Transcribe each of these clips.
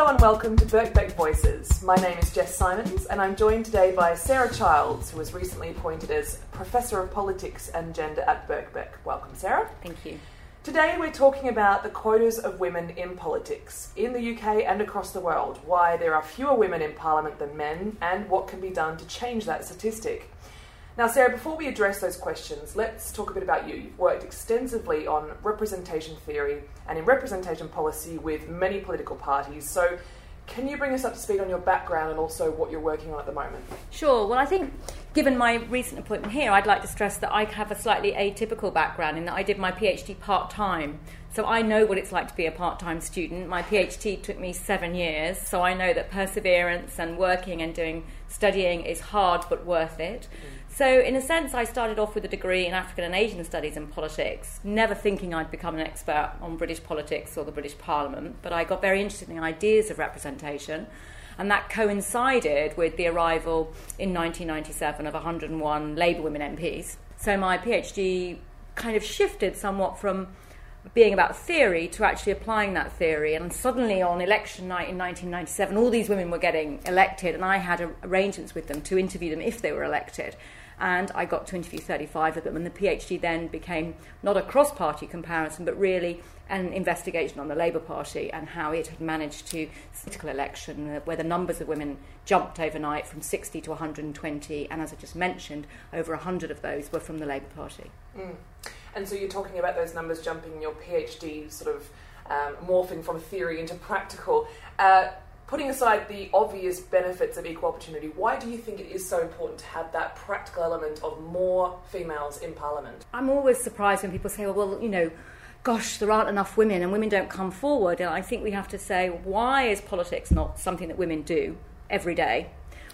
Hello and welcome to Birkbeck Voices. My name is Jess Simons and I'm joined today by Sarah Childs, who was recently appointed as Professor of Politics and Gender at Birkbeck. Welcome, Sarah. Thank you. Today we're talking about the quotas of women in politics in the UK and across the world, why there are fewer women in Parliament than men, and what can be done to change that statistic. Now, Sarah, before we address those questions, let's talk a bit about you. You've worked extensively on representation theory and in representation policy with many political parties. So, can you bring us up to speed on your background and also what you're working on at the moment? Sure. Well, I think given my recent appointment here, I'd like to stress that I have a slightly atypical background in that I did my PhD part time. So I know what it's like to be a part time student. My PhD took me seven years, so I know that perseverance and working and doing studying is hard but worth it. Mm. So, in a sense, I started off with a degree in African and Asian studies and politics, never thinking I'd become an expert on British politics or the British Parliament, but I got very interested in the ideas of representation. And that coincided with the arrival in 1997 of 101 Labour women MPs. So my PhD kind of shifted somewhat from being about theory to actually applying that theory. And suddenly on election night in 1997, all these women were getting elected, and I had arrangements with them to interview them if they were elected and I got to interview 35 of them. And the PhD then became not a cross party comparison, but really an investigation on the Labour Party and how it had managed to political election, uh, where the numbers of women jumped overnight from 60 to 120, and as I just mentioned, over 100 of those were from the Labour Party. Mm. And so you're talking about those numbers jumping in your PhD, sort of um, morphing from theory into practical. Uh, putting aside the obvious benefits of equal opportunity, why do you think it is so important to have that practical element of more females in Parliament? I'm always surprised when people say, well, well you know, gosh, there aren't enough women and women don't come forward. And I think we have to say, why is politics not something that women do every day?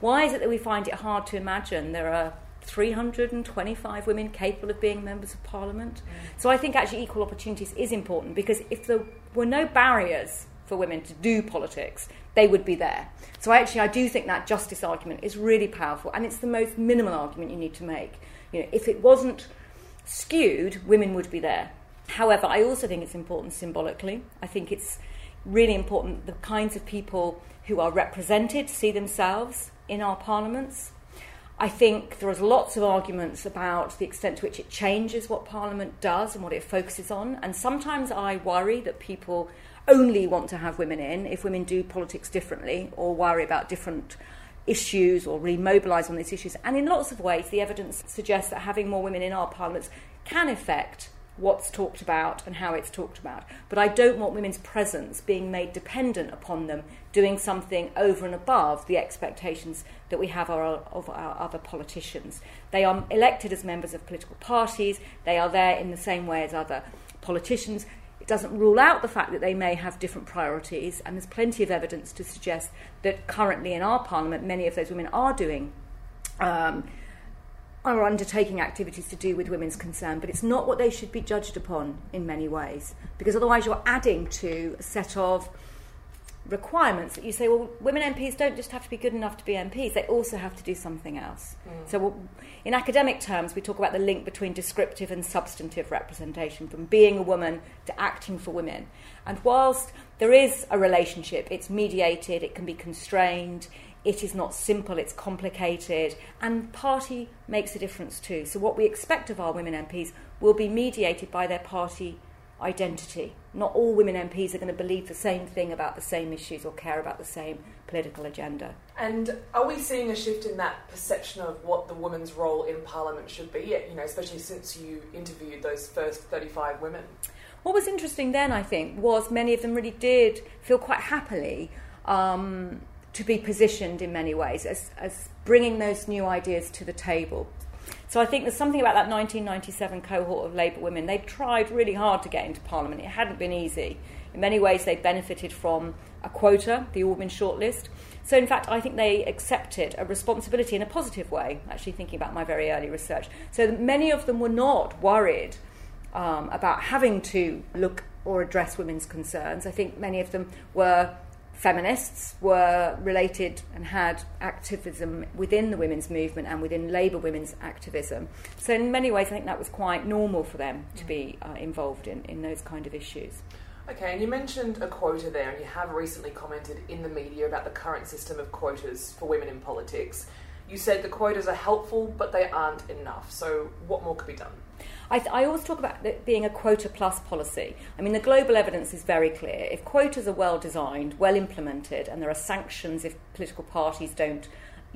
Why is it that we find it hard to imagine there are 325 women capable of being members of parliament? Mm. So I think actually equal opportunities is important because if there were no barriers for women to do politics, they would be there. So actually, I do think that justice argument is really powerful, and it's the most minimal argument you need to make. You know, if it wasn't skewed, women would be there. However, I also think it's important symbolically. I think it's really important the kinds of people who are represented see themselves in our parliaments. I think there is lots of arguments about the extent to which it changes what Parliament does and what it focuses on. And sometimes I worry that people only want to have women in if women do politics differently or worry about different issues or really mobilise on these issues. And in lots of ways, the evidence suggests that having more women in our parliaments can affect what's talked about and how it's talked about. But I don't want women's presence being made dependent upon them doing something over and above the expectations that we have of our other politicians. They are elected as members of political parties, they are there in the same way as other politicians It doesn't rule out the fact that they may have different priorities, and there's plenty of evidence to suggest that currently in our parliament, many of those women are doing. Um, are undertaking activities to do with women's concern, but it's not what they should be judged upon in many ways, because otherwise you're adding to a set of requirements that you say, well, women MPs don't just have to be good enough to be MPs, they also have to do something else. Mm. So, in academic terms, we talk about the link between descriptive and substantive representation, from being a woman to acting for women. And whilst there is a relationship, it's mediated, it can be constrained, it is not simple, it's complicated, and party makes a difference too. So, what we expect of our women MPs will be mediated by their party identity. Not all women MPs are going to believe the same thing about the same issues or care about the same political agenda. And are we seeing a shift in that perception of what the woman's role in Parliament should be? You know, especially since you interviewed those first 35 women. What was interesting then, I think, was many of them really did feel quite happily um, to be positioned in many ways as, as bringing those new ideas to the table. So I think there's something about that 1997 cohort of Labour women. They've tried really hard to get into Parliament. It hadn't been easy. In many ways, they benefited from a quota, the All Women shortlist. So, in fact, I think they accepted a responsibility in a positive way, actually thinking about my very early research. So, many of them were not worried um, about having to look or address women's concerns. I think many of them were feminists were related and had activism within the women's movement and within Labour women's activism. So, in many ways, I think that was quite normal for them to be uh, involved in, in those kind of issues. Okay, and you mentioned a quota there, and you have recently commented in the media about the current system of quotas for women in politics. You said the quotas are helpful, but they aren't enough. So, what more could be done? I, I, always talk about it being a quota plus policy. I mean, the global evidence is very clear. If quotas are well designed, well implemented, and there are sanctions if political parties don't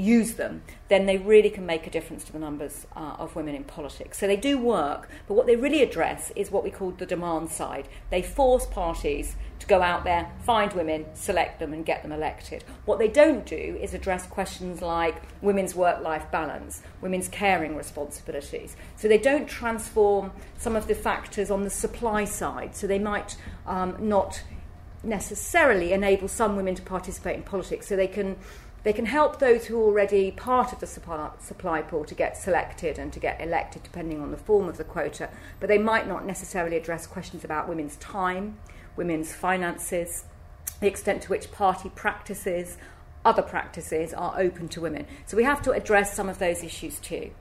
use them, then they really can make a difference to the numbers uh, of women in politics. So they do work, but what they really address is what we call the demand side. They force parties to go out there, find women, select them, and get them elected. What they don't do is address questions like women's work life balance, women's caring responsibilities. So they don't transform some of the factors on the supply side. So they might um, not necessarily enable some women to participate in politics. So they can they can help those who are already part of the supply, supply pool to get selected and to get elected, depending on the form of the quota, but they might not necessarily address questions about women's time, women's finances, the extent to which party practices, other practices are open to women. So we have to address some of those issues too.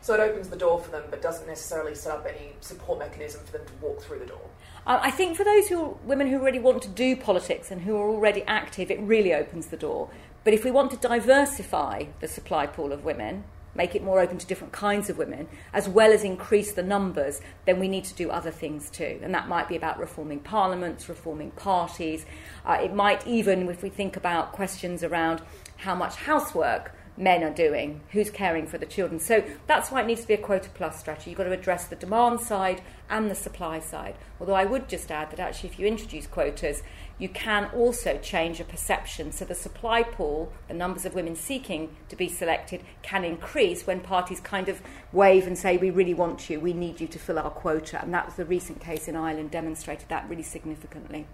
So it opens the door for them, but doesn't necessarily set up any support mechanism for them to walk through the door. Um, I think for those who women who really want to do politics and who are already active, it really opens the door. But if we want to diversify the supply pool of women, make it more open to different kinds of women, as well as increase the numbers, then we need to do other things too. And that might be about reforming parliaments, reforming parties. Uh, it might even, if we think about questions around how much housework men are doing, who's caring for the children. So that's why it needs to be a quota plus strategy. You've got to address the demand side and the supply side. Although I would just add that actually, if you introduce quotas, you can also change a perception. So the supply pool, the numbers of women seeking to be selected, can increase when parties kind of wave and say, We really want you, we need you to fill our quota. And that was the recent case in Ireland, demonstrated that really significantly.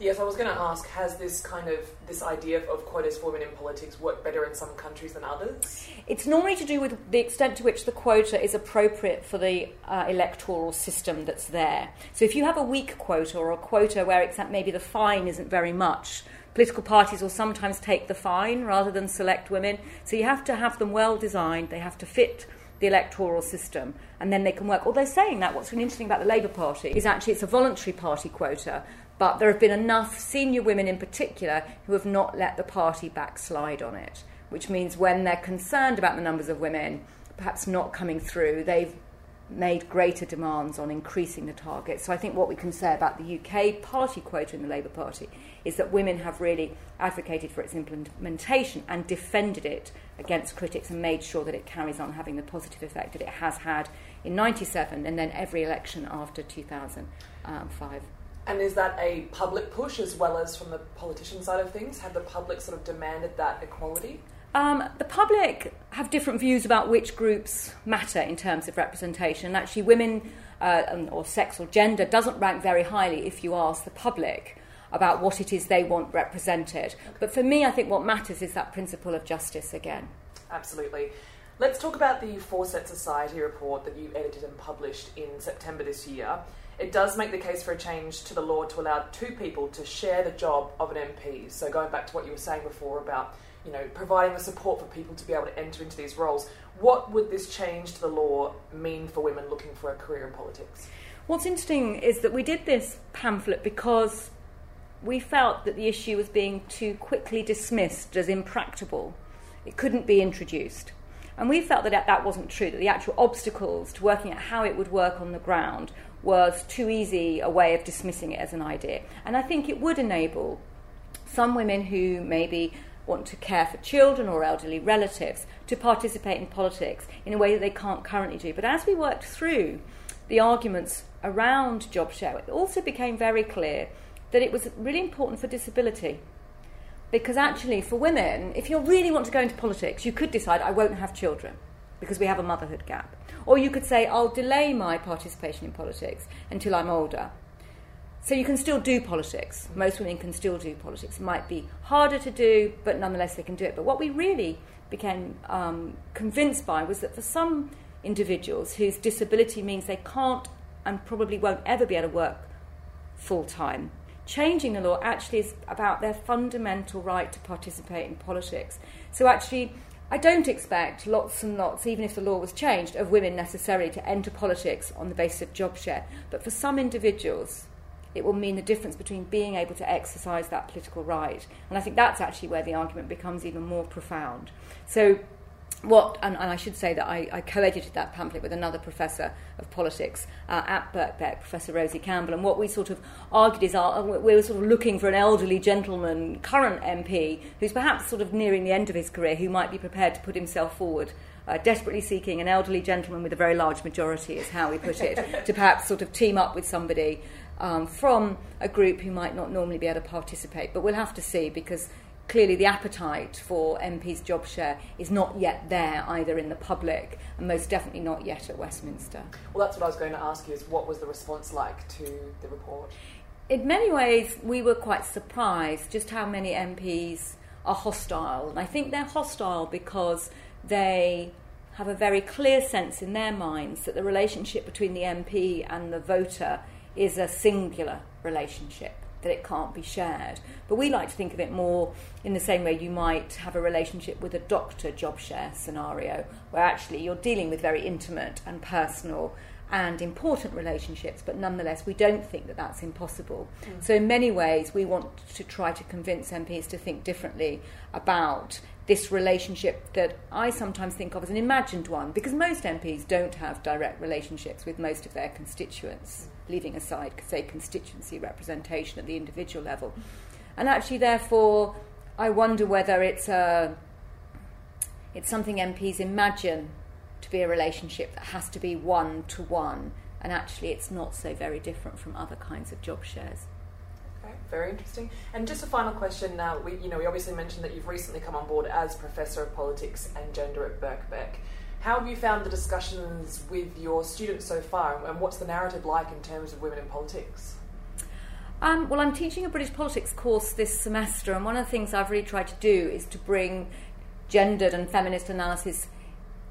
Yes, I was going to ask: Has this kind of this idea of quotas for women in politics worked better in some countries than others? It's normally to do with the extent to which the quota is appropriate for the uh, electoral system that's there. So, if you have a weak quota or a quota where except maybe the fine isn't very much, political parties will sometimes take the fine rather than select women. So, you have to have them well designed. They have to fit the electoral system, and then they can work. Although saying that, what's really interesting about the Labour Party is actually it's a voluntary party quota, but there have been enough senior women in particular who have not let the party backslide on it, which means when they're concerned about the numbers of women perhaps not coming through, they've made greater demands on increasing the target. So I think what we can say about the UK party quota in the Labour Party is that women have really advocated for its implementation and defended it against critics and made sure that it carries on having the positive effect that it has had in 97 and then every election after 2005. And is that a public push as well as from the politician side of things? Have the public sort of demanded that equality? Um, the public have different views about which groups matter in terms of representation. Actually, women uh, or sex or gender doesn't rank very highly if you ask the public about what it is they want represented. But for me, I think what matters is that principle of justice again. Absolutely. Let's talk about the Set Society report that you edited and published in September this year. It does make the case for a change to the law to allow two people to share the job of an MP. So going back to what you were saying before about you know providing the support for people to be able to enter into these roles, what would this change to the law mean for women looking for a career in politics? What's interesting is that we did this pamphlet because we felt that the issue was being too quickly dismissed as impracticable. It couldn't be introduced. And we felt that that wasn't true, that the actual obstacles to working out how it would work on the ground was too easy a way of dismissing it as an idea. And I think it would enable some women who maybe want to care for children or elderly relatives to participate in politics in a way that they can't currently do. But as we worked through the arguments around job share, it also became very clear that it was really important for disability. Because actually, for women, if you really want to go into politics, you could decide, I won't have children because we have a motherhood gap. Or you could say, I'll delay my participation in politics until I'm older. So you can still do politics. Most women can still do politics. It might be harder to do, but nonetheless they can do it. But what we really became um, convinced by was that for some individuals whose disability means they can't and probably won't ever be able to work full time, changing the law actually is about their fundamental right to participate in politics. So actually, I don't expect lots and lots, even if the law was changed, of women necessarily to enter politics on the basis of job share. But for some individuals, it will mean the difference between being able to exercise that political right. And I think that's actually where the argument becomes even more profound. So what, and, and, I should say that I, I, co-edited that pamphlet with another professor of politics uh, at Birkbeck, Professor Rosie Campbell, and what we sort of argued is our, we were sort of looking for an elderly gentleman, current MP, who's perhaps sort of nearing the end of his career, who might be prepared to put himself forward uh, desperately seeking an elderly gentleman with a very large majority, is how we put it, to perhaps sort of team up with somebody um, from a group who might not normally be able to participate. But we'll have to see because clearly the appetite for MP's job share is not yet there either in the public and most definitely not yet at Westminster. Well, that's what I was going to ask you is what was the response like to the report? In many ways, we were quite surprised just how many MPs are hostile. And I think they're hostile because they have a very clear sense in their minds that the relationship between the MP and the voter is a singular relationship, that it can't be shared. But we like to think of it more in the same way you might have a relationship with a doctor job share scenario, where actually you're dealing with very intimate and personal and important relationships, but nonetheless, we don't think that that's impossible. Mm. So, in many ways, we want to try to convince MPs to think differently about this relationship that I sometimes think of as an imagined one, because most MPs don't have direct relationships with most of their constituents, leaving aside, say, constituency representation at the individual level. And actually, therefore, I wonder whether it's, a, it's something MPs imagine to be a relationship that has to be one to one, and actually, it's not so very different from other kinds of job shares. Very interesting. And just a final question. Now, we you know we obviously mentioned that you've recently come on board as professor of politics and gender at Birkbeck. How have you found the discussions with your students so far, and what's the narrative like in terms of women in politics? Um, well, I'm teaching a British politics course this semester, and one of the things I've really tried to do is to bring gendered and feminist analysis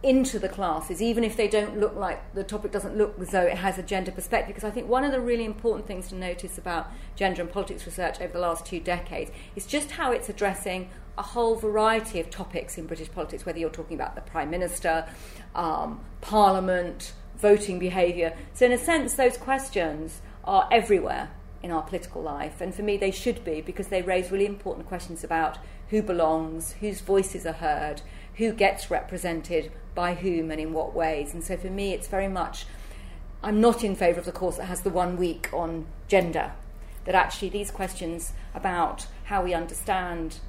into the classes, even if they don't look like the topic doesn't look as though it has a gender perspective. Because I think one of the really important things to notice about gender and politics research over the last two decades is just how it's addressing a whole variety of topics in British politics, whether you're talking about the Prime Minister, um, Parliament, voting behaviour. So, in a sense, those questions are everywhere in our political life. And for me, they should be because they raise really important questions about who belongs, whose voices are heard, who gets represented by whom and in what ways. And so for me, it's very much, I'm not in favour of the course that has the one week on gender. That actually these questions about how we understand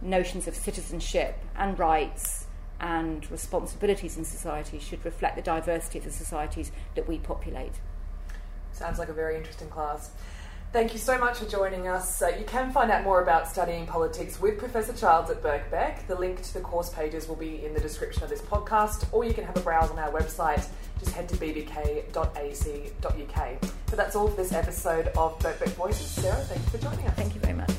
notions of citizenship and rights and responsibilities in society should reflect the diversity of the societies that we populate. Sounds like a very interesting class. Thank you so much for joining us. Uh, you can find out more about studying politics with Professor Childs at Birkbeck. The link to the course pages will be in the description of this podcast, or you can have a browse on our website. Just head to bbk.ac.uk. So that's all for this episode of Birkbeck Voices. Sarah, thank you for joining us. Thank you very much.